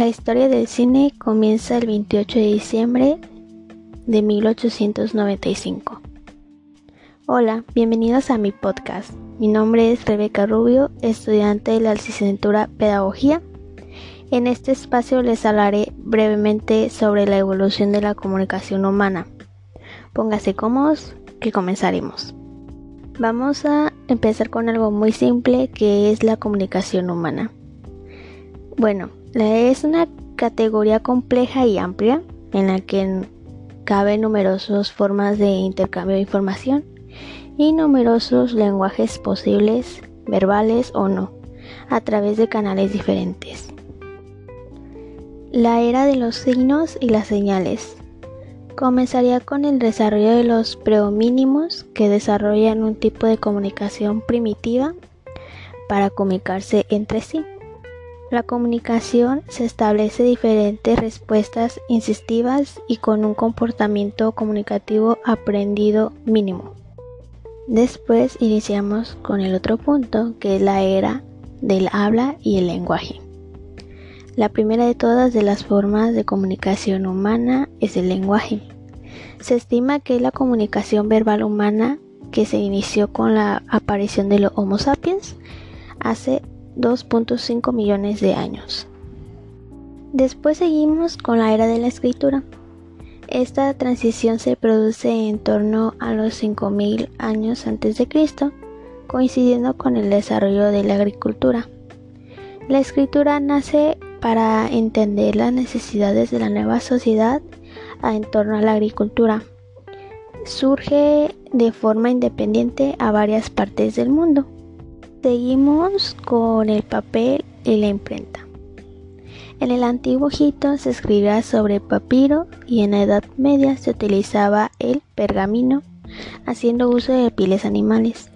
La historia del cine comienza el 28 de diciembre de 1895. Hola, bienvenidos a mi podcast. Mi nombre es Rebeca Rubio, estudiante de la licenciatura Pedagogía. En este espacio les hablaré brevemente sobre la evolución de la comunicación humana. Póngase cómodos, que comenzaremos. Vamos a empezar con algo muy simple que es la comunicación humana. Bueno, es una categoría compleja y amplia en la que caben numerosas formas de intercambio de información y numerosos lenguajes posibles, verbales o no, a través de canales diferentes. La era de los signos y las señales. Comenzaría con el desarrollo de los preomínimos que desarrollan un tipo de comunicación primitiva para comunicarse entre sí. La comunicación se establece diferentes respuestas insistivas y con un comportamiento comunicativo aprendido mínimo. Después iniciamos con el otro punto que es la era del habla y el lenguaje. La primera de todas de las formas de comunicación humana es el lenguaje. Se estima que la comunicación verbal humana que se inició con la aparición de los Homo sapiens hace 2.5 millones de años. Después seguimos con la era de la escritura. Esta transición se produce en torno a los 5.000 años antes de Cristo, coincidiendo con el desarrollo de la agricultura. La escritura nace para entender las necesidades de la nueva sociedad en torno a la agricultura. Surge de forma independiente a varias partes del mundo. Seguimos con el papel y la imprenta. En el antiguo Egipto se escribía sobre papiro y en la Edad Media se utilizaba el pergamino, haciendo uso de pieles animales.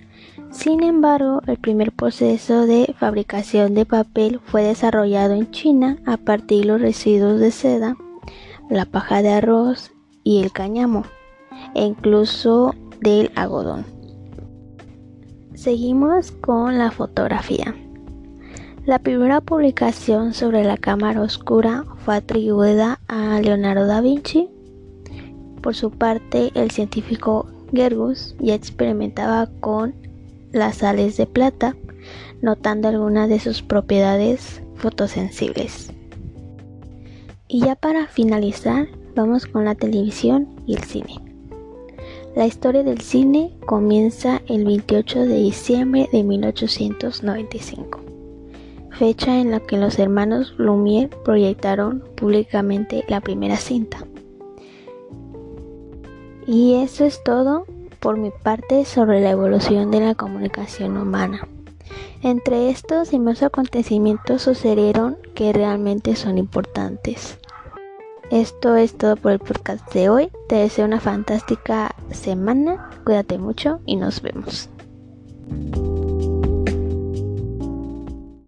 Sin embargo, el primer proceso de fabricación de papel fue desarrollado en China a partir de los residuos de seda, la paja de arroz y el cáñamo, e incluso del algodón. Seguimos con la fotografía. La primera publicación sobre la cámara oscura fue atribuida a Leonardo da Vinci. Por su parte, el científico Gergus ya experimentaba con las sales de plata, notando algunas de sus propiedades fotosensibles. Y ya para finalizar, vamos con la televisión y el cine. La historia del cine comienza el 28 de diciembre de 1895, fecha en la que los hermanos Lumière proyectaron públicamente la primera cinta. Y eso es todo por mi parte sobre la evolución de la comunicación humana. Entre estos más acontecimientos sucedieron que realmente son importantes. Esto es todo por el podcast de hoy. Te deseo una fantástica semana. Cuídate mucho y nos vemos.